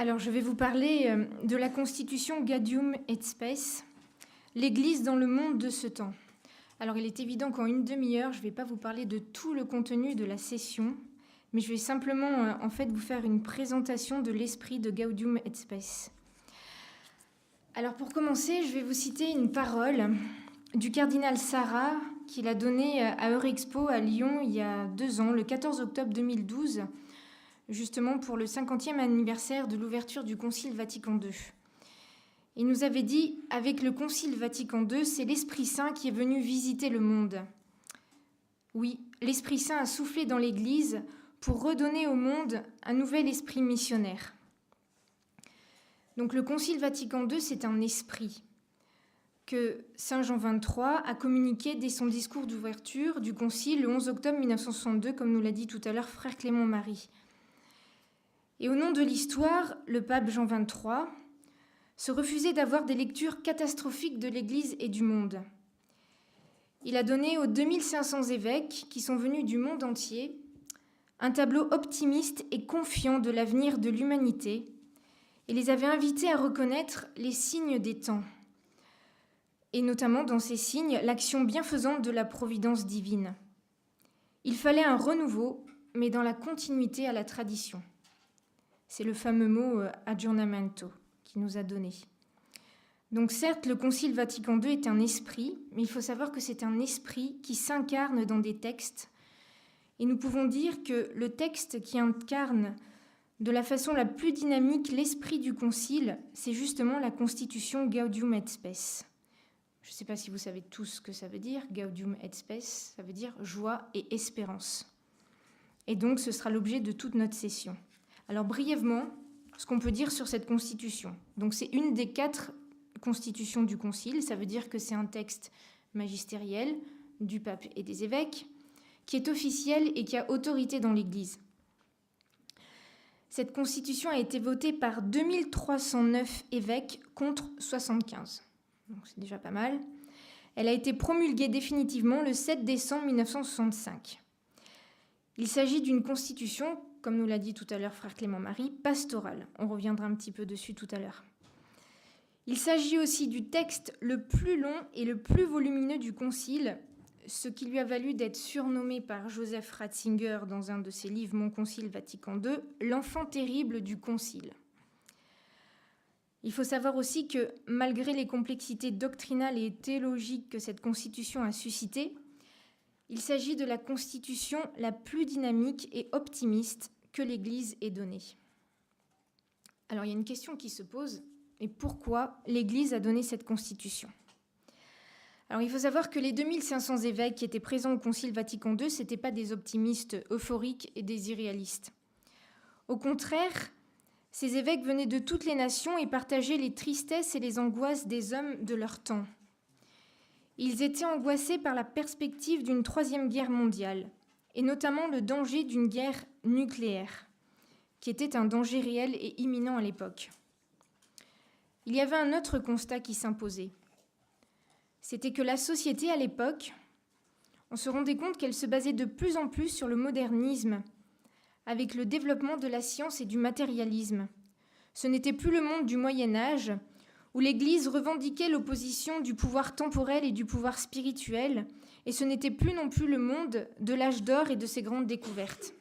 Alors, je vais vous parler euh, de la constitution Gaudium et Spes, l'Église dans le monde de ce temps. Alors, il est évident qu'en une demi-heure, je ne vais pas vous parler de tout le contenu de la session, mais je vais simplement, euh, en fait, vous faire une présentation de l'esprit de Gaudium et Spes. Alors, pour commencer, je vais vous citer une parole du cardinal Sarah qu'il a donnée euh, à Eurexpo à Lyon il y a deux ans, le 14 octobre 2012 justement pour le 50e anniversaire de l'ouverture du Concile Vatican II. Il nous avait dit, avec le Concile Vatican II, c'est l'Esprit Saint qui est venu visiter le monde. Oui, l'Esprit Saint a soufflé dans l'Église pour redonner au monde un nouvel esprit missionnaire. Donc le Concile Vatican II, c'est un esprit que Saint Jean XXIII a communiqué dès son discours d'ouverture du Concile le 11 octobre 1962, comme nous l'a dit tout à l'heure frère Clément Marie. Et au nom de l'histoire, le pape Jean XXIII se refusait d'avoir des lectures catastrophiques de l'Église et du monde. Il a donné aux 2500 évêques qui sont venus du monde entier un tableau optimiste et confiant de l'avenir de l'humanité et les avait invités à reconnaître les signes des temps, et notamment dans ces signes l'action bienfaisante de la providence divine. Il fallait un renouveau, mais dans la continuité à la tradition. C'est le fameux mot euh, aggiornamento qui nous a donné. Donc certes, le Concile Vatican II est un esprit, mais il faut savoir que c'est un esprit qui s'incarne dans des textes. Et nous pouvons dire que le texte qui incarne de la façon la plus dynamique l'esprit du Concile, c'est justement la Constitution Gaudium et Spes. Je ne sais pas si vous savez tous ce que ça veut dire, Gaudium et Spes, ça veut dire joie et espérance. Et donc ce sera l'objet de toute notre session. Alors brièvement, ce qu'on peut dire sur cette constitution. Donc c'est une des quatre constitutions du Concile, ça veut dire que c'est un texte magistériel du pape et des évêques, qui est officiel et qui a autorité dans l'Église. Cette constitution a été votée par 2309 évêques contre 75. Donc c'est déjà pas mal. Elle a été promulguée définitivement le 7 décembre 1965. Il s'agit d'une constitution comme nous l'a dit tout à l'heure frère Clément Marie, pastorale. On reviendra un petit peu dessus tout à l'heure. Il s'agit aussi du texte le plus long et le plus volumineux du Concile, ce qui lui a valu d'être surnommé par Joseph Ratzinger dans un de ses livres Mon Concile Vatican II, l'enfant terrible du Concile. Il faut savoir aussi que malgré les complexités doctrinales et théologiques que cette constitution a suscitées, il s'agit de la constitution la plus dynamique et optimiste que l'Église ait donnée. Alors il y a une question qui se pose, et pourquoi l'Église a donné cette constitution? Alors il faut savoir que les 2500 évêques qui étaient présents au Concile Vatican II, ce n'étaient pas des optimistes euphoriques et des irréalistes. Au contraire, ces évêques venaient de toutes les nations et partageaient les tristesses et les angoisses des hommes de leur temps. Ils étaient angoissés par la perspective d'une troisième guerre mondiale, et notamment le danger d'une guerre nucléaire, qui était un danger réel et imminent à l'époque. Il y avait un autre constat qui s'imposait. C'était que la société à l'époque, on se rendait compte qu'elle se basait de plus en plus sur le modernisme, avec le développement de la science et du matérialisme. Ce n'était plus le monde du Moyen Âge, où l'Église revendiquait l'opposition du pouvoir temporel et du pouvoir spirituel, et ce n'était plus non plus le monde de l'âge d'or et de ses grandes découvertes.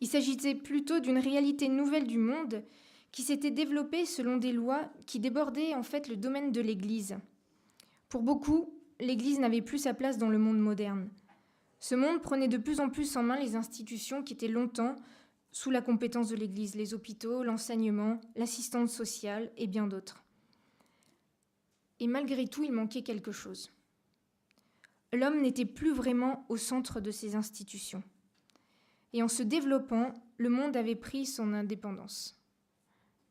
Il s'agissait plutôt d'une réalité nouvelle du monde qui s'était développée selon des lois qui débordaient en fait le domaine de l'Église. Pour beaucoup, l'Église n'avait plus sa place dans le monde moderne. Ce monde prenait de plus en plus en main les institutions qui étaient longtemps sous la compétence de l'Église, les hôpitaux, l'enseignement, l'assistance sociale et bien d'autres. Et malgré tout, il manquait quelque chose. L'homme n'était plus vraiment au centre de ces institutions. Et en se développant, le monde avait pris son indépendance.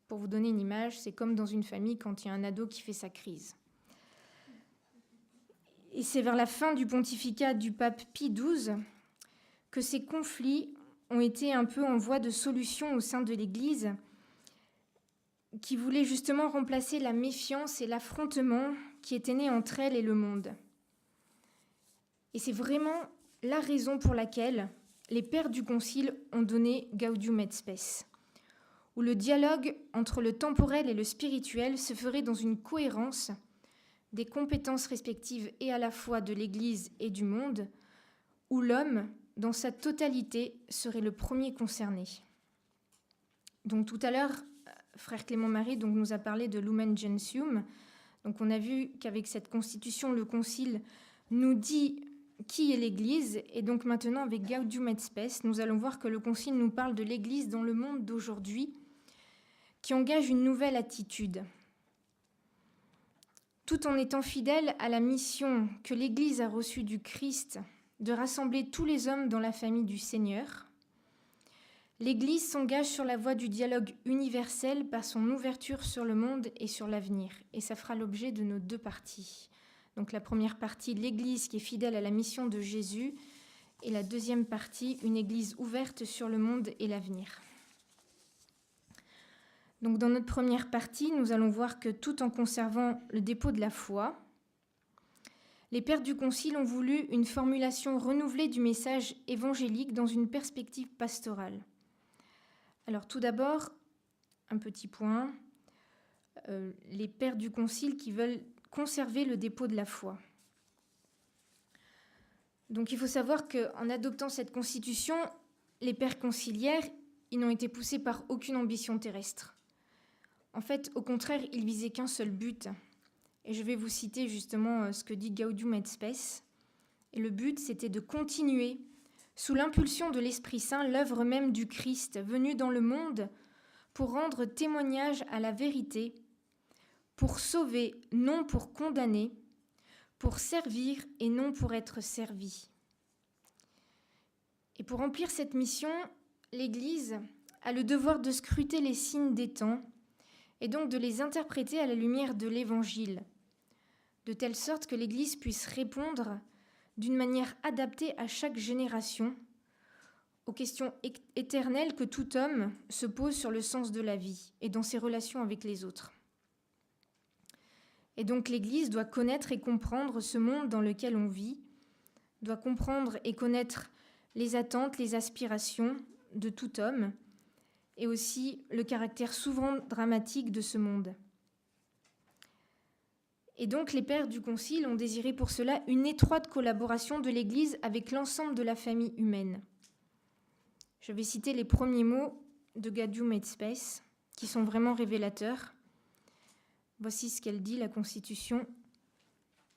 Pour vous donner une image, c'est comme dans une famille quand il y a un ado qui fait sa crise. Et c'est vers la fin du pontificat du pape Pie XII que ces conflits ont été un peu en voie de solution au sein de l'Église, qui voulait justement remplacer la méfiance et l'affrontement qui étaient nés entre elle et le monde. Et c'est vraiment la raison pour laquelle les pères du Concile ont donné Gaudium et Spes. où le dialogue entre le temporel et le spirituel se ferait dans une cohérence des compétences respectives et à la fois de l'Église et du monde, où l'homme, dans sa totalité, serait le premier concerné. Donc tout à l'heure, frère Clément Marie nous a parlé de Lumen Gentium. Donc on a vu qu'avec cette constitution, le Concile nous dit qui est l'Église. Et donc maintenant, avec Gaudium et Spes, nous allons voir que le Concile nous parle de l'Église dans le monde d'aujourd'hui, qui engage une nouvelle attitude. Tout en étant fidèle à la mission que l'Église a reçue du Christ de rassembler tous les hommes dans la famille du Seigneur, l'Église s'engage sur la voie du dialogue universel par son ouverture sur le monde et sur l'avenir. Et ça fera l'objet de nos deux parties. Donc la première partie, l'Église qui est fidèle à la mission de Jésus, et la deuxième partie, une Église ouverte sur le monde et l'avenir. Donc dans notre première partie, nous allons voir que tout en conservant le dépôt de la foi, les pères du Concile ont voulu une formulation renouvelée du message évangélique dans une perspective pastorale. Alors tout d'abord, un petit point, euh, les pères du Concile qui veulent conserver le dépôt de la foi. Donc il faut savoir qu'en adoptant cette constitution, les pères conciliaires, ils n'ont été poussés par aucune ambition terrestre. En fait, au contraire, ils visaient qu'un seul but. Et je vais vous citer justement euh, ce que dit Gaudium et Spes. Et le but, c'était de continuer sous l'impulsion de l'Esprit Saint, l'œuvre même du Christ venu dans le monde pour rendre témoignage à la vérité, pour sauver, non pour condamner, pour servir et non pour être servi. Et pour remplir cette mission, l'Église a le devoir de scruter les signes des temps et donc de les interpréter à la lumière de l'Évangile, de telle sorte que l'Église puisse répondre d'une manière adaptée à chaque génération aux questions éternelles que tout homme se pose sur le sens de la vie et dans ses relations avec les autres. Et donc l'Église doit connaître et comprendre ce monde dans lequel on vit, doit comprendre et connaître les attentes, les aspirations de tout homme, et aussi le caractère souvent dramatique de ce monde. Et donc les pères du Concile ont désiré pour cela une étroite collaboration de l'Église avec l'ensemble de la famille humaine. Je vais citer les premiers mots de Gadium et Space, qui sont vraiment révélateurs. Voici ce qu'elle dit, la Constitution.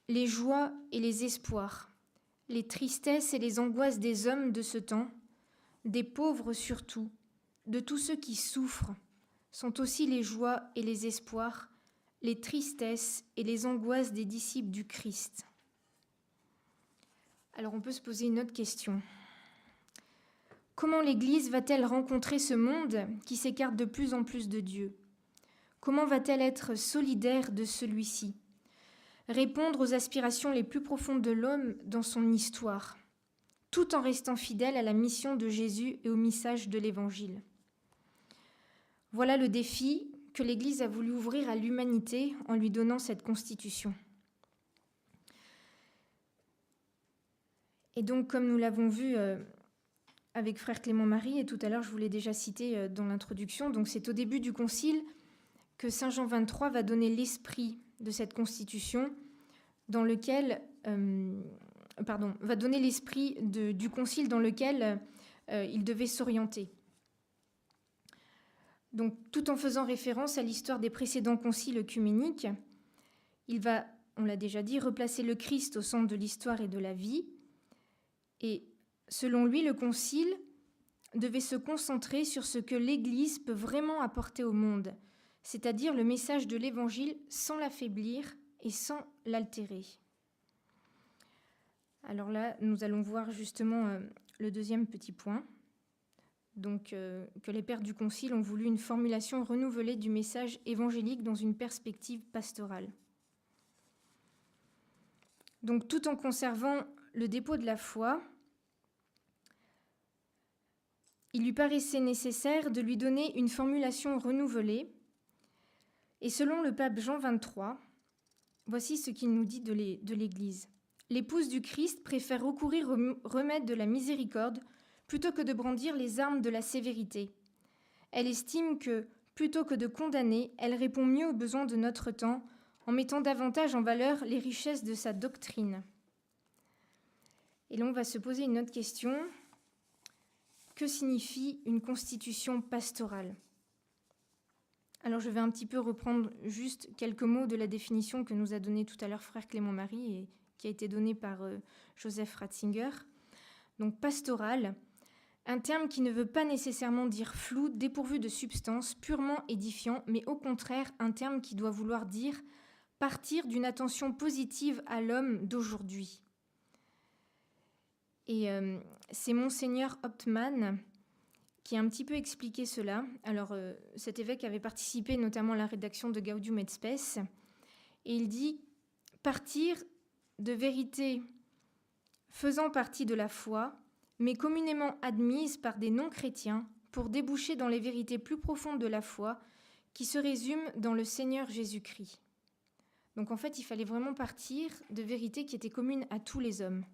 Les joies et les espoirs, les tristesses et les angoisses des hommes de ce temps, des pauvres surtout, de tous ceux qui souffrent, sont aussi les joies et les espoirs les tristesses et les angoisses des disciples du Christ. Alors on peut se poser une autre question. Comment l'Église va-t-elle rencontrer ce monde qui s'écarte de plus en plus de Dieu? Comment va-t-elle être solidaire de celui-ci? Répondre aux aspirations les plus profondes de l'homme dans son histoire, tout en restant fidèle à la mission de Jésus et au message de l'Évangile. Voilà le défi que l'Église a voulu ouvrir à l'humanité en lui donnant cette constitution. Et donc, comme nous l'avons vu euh, avec frère Clément Marie, et tout à l'heure je vous l'ai déjà cité euh, dans l'introduction, c'est au début du Concile que Saint Jean XXIII va donner l'esprit de cette constitution, dans lequel, euh, pardon, va donner l'esprit du Concile dans lequel il devait s'orienter. Donc, tout en faisant référence à l'histoire des précédents conciles œcuméniques, il va, on l'a déjà dit, replacer le Christ au centre de l'histoire et de la vie. Et selon lui, le concile devait se concentrer sur ce que l'Église peut vraiment apporter au monde, c'est-à-dire le message de l'Évangile sans l'affaiblir et sans l'altérer. Alors là, nous allons voir justement euh, le deuxième petit point donc euh, que les pères du Concile ont voulu une formulation renouvelée du message évangélique dans une perspective pastorale. Donc tout en conservant le dépôt de la foi, il lui paraissait nécessaire de lui donner une formulation renouvelée. Et selon le pape Jean XXIII, voici ce qu'il nous dit de l'Église. L'épouse du Christ préfère recourir au remède de la miséricorde plutôt que de brandir les armes de la sévérité. elle estime que, plutôt que de condamner, elle répond mieux aux besoins de notre temps en mettant davantage en valeur les richesses de sa doctrine. Et là, on va se poser une autre question. Que signifie une constitution pastorale? Alors, je vais un petit peu reprendre juste quelques mots de la définition que nous a donnée tout à l'heure frère Clément Marie et qui a été donnée par euh, Joseph Ratzinger. Donc, pastorale, un terme qui ne veut pas nécessairement dire flou, dépourvu de substance, purement édifiant, mais au contraire un terme qui doit vouloir dire partir d'une attention positive à l'homme d'aujourd'hui. Et euh, c'est monseigneur Optman qui a un petit peu expliqué cela. Alors euh, cet évêque avait participé notamment à la rédaction de Gaudium et Spes, et il dit partir de vérités faisant partie de la foi, mais communément admises par des non-chrétiens pour déboucher dans les vérités plus profondes de la foi qui se résument dans le Seigneur Jésus-Christ. Donc en fait, il fallait vraiment partir de vérités qui étaient communes à tous les hommes.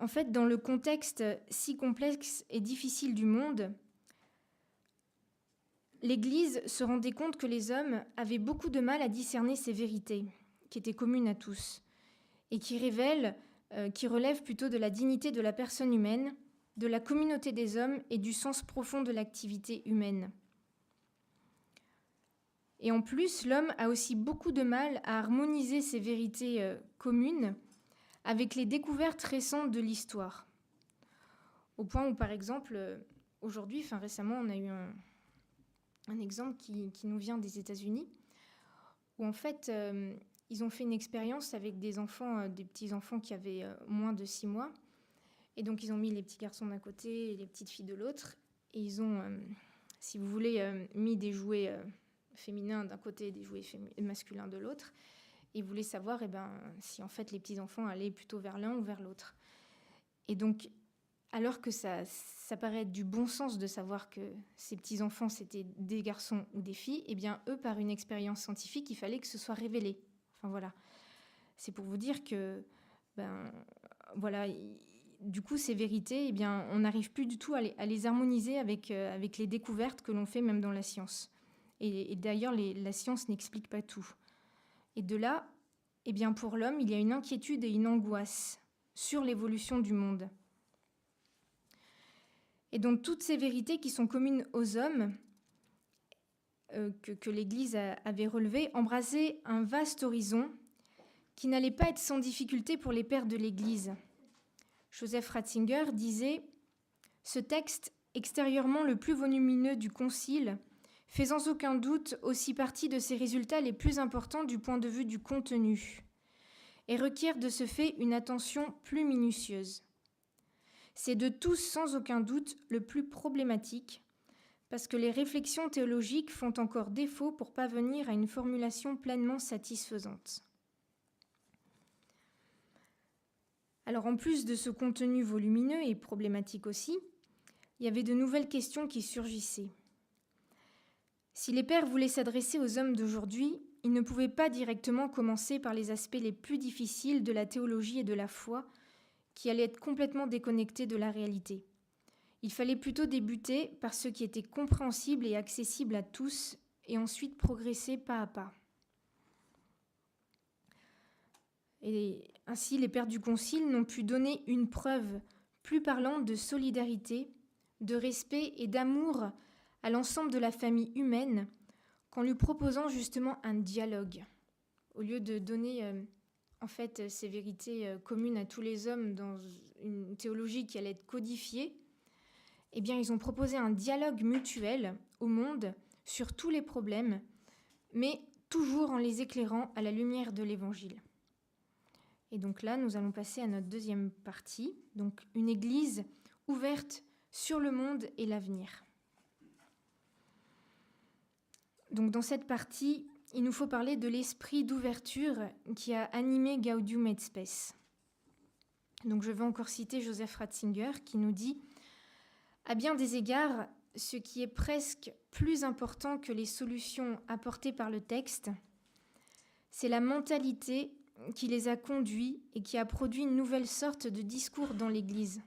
En fait, dans le contexte si complexe et difficile du monde, l'Église se rendait compte que les hommes avaient beaucoup de mal à discerner ces vérités, qui étaient communes à tous, et qui révèlent, euh, qui relèvent plutôt de la dignité de la personne humaine, de la communauté des hommes et du sens profond de l'activité humaine. Et en plus, l'homme a aussi beaucoup de mal à harmoniser ces vérités euh, communes avec les découvertes récentes de l'histoire. Au point où, par exemple, euh, aujourd'hui, enfin récemment, on a eu un, exemple qui, nous vient des États-Unis, où en fait, ils ont fait une expérience avec des enfants, des petits-enfants qui avaient moins de six mois. Et donc, ils ont mis les petits garçons d'un côté et les petites filles de l'autre. Et ils ont, si vous voulez, mis des jouets féminin d'un côté et des jouets masculins de l'autre. Et voulait savoir eh ben, si en fait les petits-enfants allaient plutôt vers l'un ou vers l'autre. Et donc, alors que ça, ça paraît être du bon sens de savoir que ces petits-enfants, c'était des garçons ou des filles, eh bien, eux, par une expérience scientifique, il fallait que ce soit révélé. Voilà. C'est pour vous dire que, ben, voilà, du coup, ces vérités, eh on n'arrive plus du tout à les, harmoniser avec, euh, avec les découvertes que l'on fait même dans la science. Et, d'ailleurs, la science n'explique pas tout. Et de là, eh bien, pour l'homme, il y a une inquiétude et une angoisse sur l'évolution du monde. Et donc toutes ces vérités qui sont communes aux hommes, euh, que, l'Église avait relevées, embrassaient un vaste horizon qui n'allait pas être sans difficulté pour les pères de l'Église. Joseph Ratzinger disait Ce texte, extérieurement le plus volumineux du Concile, fait sans aucun doute aussi partie de ses résultats les plus importants du point de vue du contenu, et requiert de ce fait une attention plus minutieuse. C'est de tous sans aucun doute le plus problématique, parce que les réflexions théologiques font encore défaut pour parvenir à une formulation pleinement satisfaisante. Alors en plus de ce contenu volumineux et problématique aussi, il y avait de nouvelles questions qui surgissaient. Si les pères voulaient s'adresser aux hommes d'aujourd'hui, ils ne pouvaient pas directement commencer par les aspects les plus difficiles de la théologie et de la foi, qui allaient être complètement déconnectés de la réalité. Il fallait plutôt débuter par ce qui était compréhensible et accessible à tous, et ensuite progresser pas à pas. Ainsi, les pères du Concile n'ont pu donner une preuve plus parlante de solidarité, de respect et d'amour à l'ensemble de la famille humaine qu'en lui proposant justement un dialogue. Au lieu de donner euh, en fait ces vérités euh, communes à tous les hommes dans une théologie qui allait être codifiée, eh bien ils ont proposé un dialogue mutuel au monde sur tous les problèmes, mais toujours en les éclairant à la lumière de l'Évangile. Et donc là, nous allons passer à notre deuxième partie, donc une Église ouverte sur le monde et l'avenir. Donc dans cette partie, il nous faut parler de l'esprit d'ouverture qui a animé Gaudium et Spes. Donc je vais encore citer Joseph Ratzinger qui nous dit À bien des égards, ce qui est presque plus important que les solutions apportées par le texte, c'est la mentalité qui les a conduits et qui a produit une nouvelle sorte de discours dans l'Église.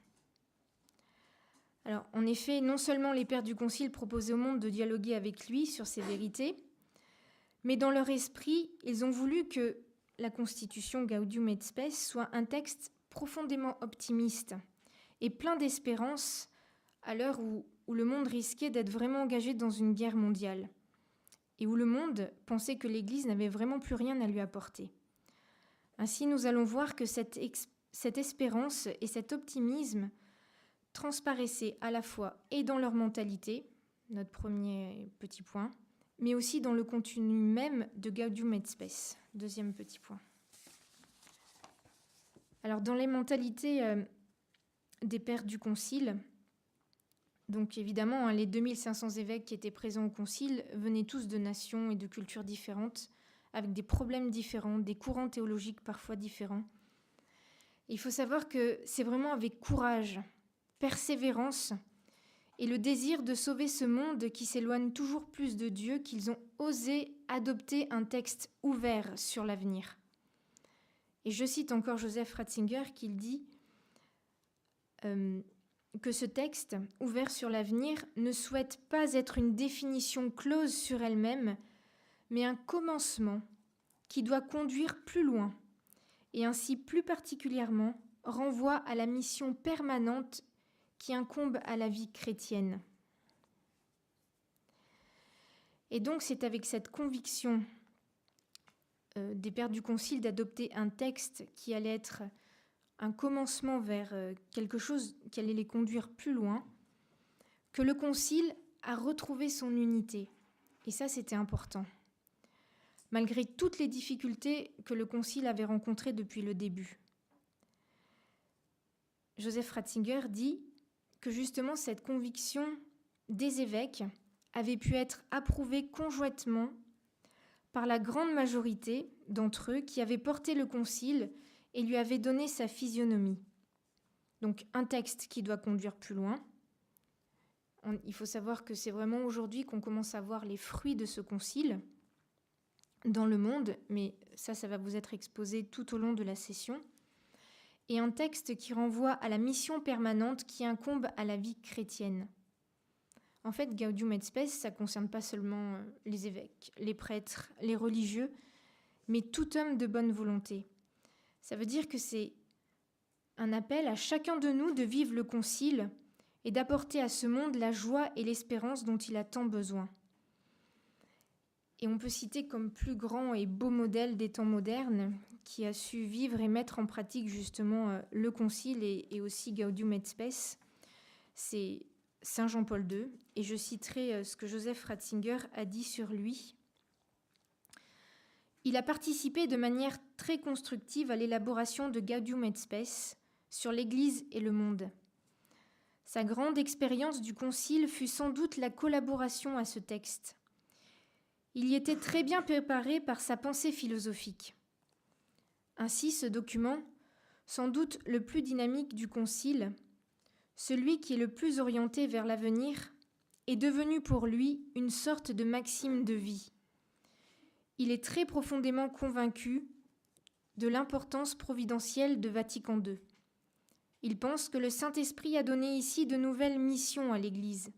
Alors, en effet, non seulement les pères du Concile proposaient au monde de dialoguer avec lui sur ces vérités, mais dans leur esprit, ils ont voulu que la Constitution Gaudium et Spes soit un texte profondément optimiste et plein d'espérance à l'heure où, le monde risquait d'être vraiment engagé dans une guerre mondiale et où le monde pensait que l'Église n'avait vraiment plus rien à lui apporter. Ainsi, nous allons voir que cette, cette espérance et cet optimisme transparaissaient à la fois et dans leur mentalité, notre premier petit point, mais aussi dans le contenu même de Gaudium et Spes, deuxième petit point. Alors, dans les mentalités euh, des pères du Concile, donc évidemment, hein, les 2500 évêques qui étaient présents au Concile venaient tous de nations et de cultures différentes, avec des problèmes différents, des courants théologiques parfois différents. il faut savoir que c'est vraiment avec courage, persévérance et le désir de sauver ce monde qui s'éloigne toujours plus de Dieu qu'ils ont osé adopter un texte ouvert sur l'avenir. Et je cite encore Joseph Ratzinger qui dit euh, que ce texte, ouvert sur l'avenir, ne souhaite pas être une définition close sur elle-même, mais un commencement qui doit conduire plus loin, et ainsi plus particulièrement renvoie à la mission permanente qui incombe à la vie chrétienne. Et donc c'est avec cette conviction euh, des pères du Concile d'adopter un texte qui allait être un commencement vers euh, quelque chose qui allait les conduire plus loin, que le Concile a retrouvé son unité. Et ça, c'était important. Malgré toutes les difficultés que le Concile avait rencontrées depuis le début. Joseph Ratzinger dit que justement cette conviction des évêques avait pu être approuvée conjointement par la grande majorité d'entre eux qui avaient porté le Concile et lui avait donné sa physionomie. Donc un texte qui doit conduire plus loin. il faut savoir que c'est vraiment aujourd'hui qu'on commence à voir les fruits de ce concile dans le monde, mais ça, ça va vous être exposé tout au long de la session. Et un texte qui renvoie à la mission permanente qui incombe à la vie chrétienne. En fait, Gaudium et Spes, ça ne concerne pas seulement euh, les évêques, les prêtres, les religieux, mais tout homme de bonne volonté. Ça veut dire que c'est un appel à chacun de nous de vivre le concile et d'apporter à ce monde la joie et l'espérance dont il a tant besoin. Et on peut citer comme plus grand et beau modèle des temps modernes qui a su vivre et mettre en pratique justement euh, le concile et, aussi Gaudium et Spes, c'est Saint Jean-Paul II. Et je citerai euh, ce que Joseph Ratzinger a dit sur lui il a participé de manière très constructive à l'élaboration de Gaudium et Spes sur l'Église et le monde. Sa grande expérience du Concile fut sans doute la collaboration à ce texte. Il y était très bien préparé par sa pensée philosophique. Ainsi, ce document, sans doute le plus dynamique du Concile, celui qui est le plus orienté vers l'avenir, est devenu pour lui une sorte de maxime de vie il est très profondément convaincu de l'importance providentielle de Vatican II. Il pense que le Saint-Esprit a donné ici de nouvelles missions à l'Église.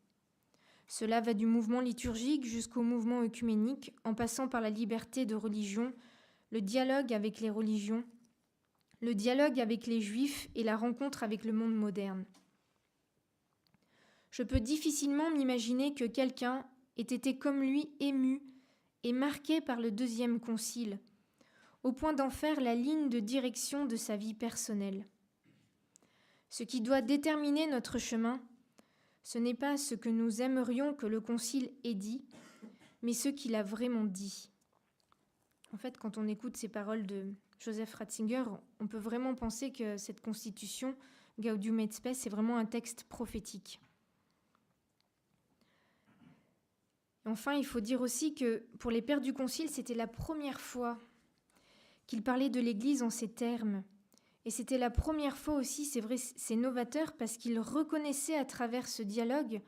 Cela va du mouvement liturgique jusqu'au mouvement œcuménique, en passant par la liberté de religion, le dialogue avec les religions, le dialogue avec les juifs et la rencontre avec le monde moderne. Je peux difficilement m'imaginer que quelqu'un ait été comme lui ému est marqué par le deuxième concile, au point d'en faire la ligne de direction de sa vie personnelle. Ce qui doit déterminer notre chemin, ce n'est pas ce que nous aimerions que le concile ait dit, mais ce qu'il a vraiment dit. En fait, quand on écoute ces paroles de Joseph Ratzinger, on peut vraiment penser que cette constitution, Gaudium et Spes, est vraiment un texte prophétique. Enfin, il faut dire aussi que pour les pères du Concile, c'était la première fois qu'ils parlaient de l'Église en ces termes. Et c'était la première fois aussi, c'est vrai, c'est novateur parce qu'ils reconnaissaient à travers ce dialogue,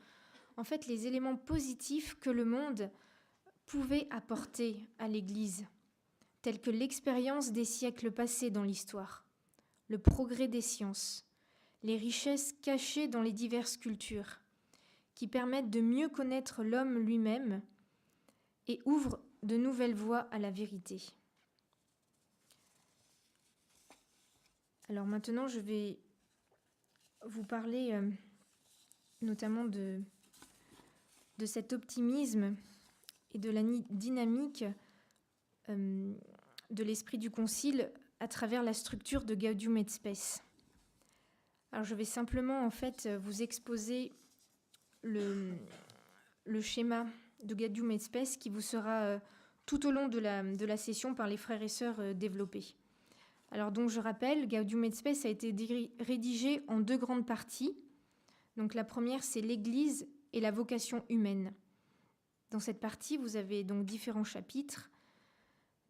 en fait, les éléments positifs que le monde pouvait apporter à l'Église, tels que l'expérience des siècles passés dans l'histoire, le progrès des sciences, les richesses cachées dans les diverses cultures, qui permettent de mieux connaître l'homme lui-même et ouvrent de nouvelles voies à la vérité. Alors maintenant, je vais vous parler euh, notamment de, cet optimisme et de la dynamique euh, de l'esprit du Concile à travers la structure de Gaudium et Spes. Alors je vais simplement en fait vous exposer le, schéma de Gaudium et Spes qui vous sera euh, tout au long de la, de la session par les frères et sœurs euh, développé. Alors donc je rappelle, Gaudium et Spes a été rédigé en deux grandes parties. Donc la première c'est l'Église et la vocation humaine. Dans cette partie, vous avez donc différents chapitres.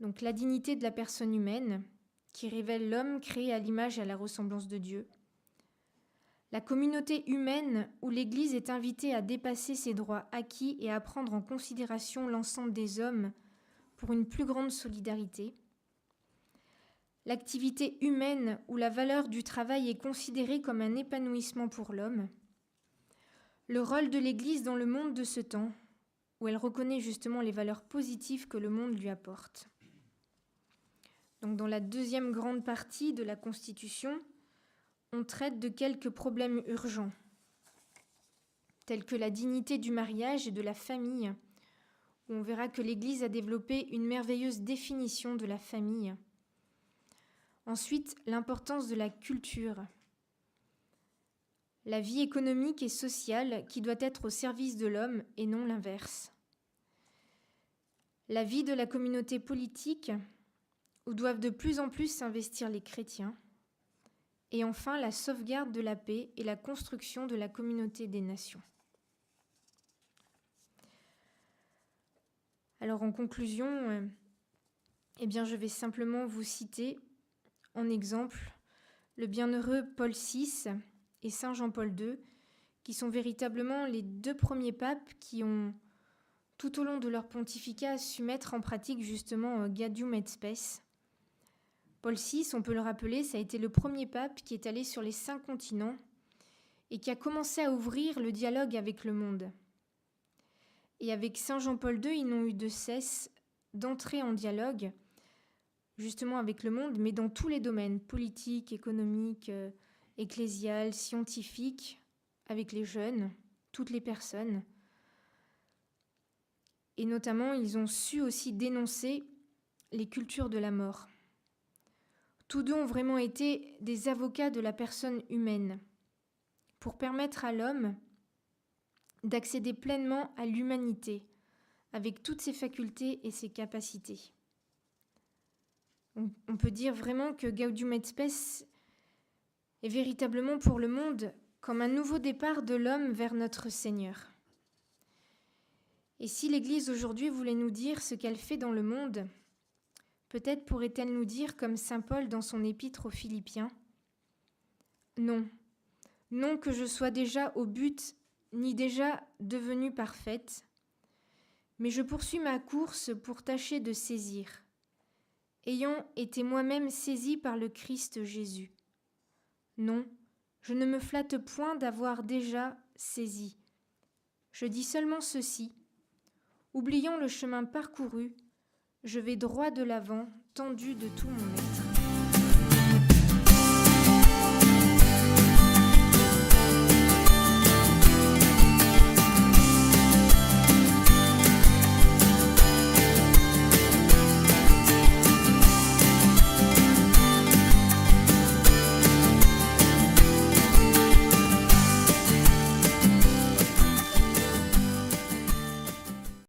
Donc la dignité de la personne humaine, qui révèle l'homme créé à l'image et à la ressemblance de Dieu. La communauté humaine où l'Église est invitée à dépasser ses droits acquis et à prendre en considération l'ensemble des hommes pour une plus grande solidarité. L'activité humaine où la valeur du travail est considérée comme un épanouissement pour l'homme. Le rôle de l'Église dans le monde de ce temps, où elle reconnaît justement les valeurs positives que le monde lui apporte. Donc dans la deuxième grande partie de la Constitution, on traite de quelques problèmes urgents, tels que la dignité du mariage et de la famille, où on verra que l'Église a développé une merveilleuse définition de la famille. Ensuite, l'importance de la culture, la vie économique et sociale qui doit être au service de l'homme et non l'inverse. La vie de la communauté politique, où doivent de plus en plus s'investir les chrétiens. Et enfin, la sauvegarde de la paix et la construction de la communauté des nations. Alors en conclusion, euh, eh bien, je vais simplement vous citer en exemple le bienheureux Paul VI et Saint Jean-Paul II, qui sont véritablement les deux premiers papes qui ont, tout au long de leur pontificat, su mettre en pratique justement euh, Gaudium et Spes. Paul VI, on peut le rappeler, ça a été le premier pape qui est allé sur les cinq continents et qui a commencé à ouvrir le dialogue avec le monde. Et avec Saint Jean-Paul II, ils n'ont eu de cesse d'entrer en dialogue, justement avec le monde, mais dans tous les domaines, politiques, économiques, euh, ecclésial, scientifique, avec les jeunes, toutes les personnes. Et notamment, ils ont su aussi dénoncer les cultures de la mort. Tous deux ont vraiment été des avocats de la personne humaine, pour permettre à l'homme d'accéder pleinement à l'humanité, avec toutes ses facultés et ses capacités. On, peut dire vraiment que Gaudium et Spes est véritablement pour le monde comme un nouveau départ de l'homme vers notre Seigneur. Et si l'Église aujourd'hui voulait nous dire ce qu'elle fait dans le monde, peut-être pourrait-elle nous dire, comme Saint Paul dans son épître aux Philippiens, Non, non que je sois déjà au but, ni déjà devenue parfaite, mais je poursuis ma course pour tâcher de saisir, ayant été moi-même saisi par le Christ Jésus. Non, je ne me flatte point d'avoir déjà saisi. Je dis seulement ceci. Oubliant le chemin parcouru, je vais droit de l'avant, tendu de tout mon être.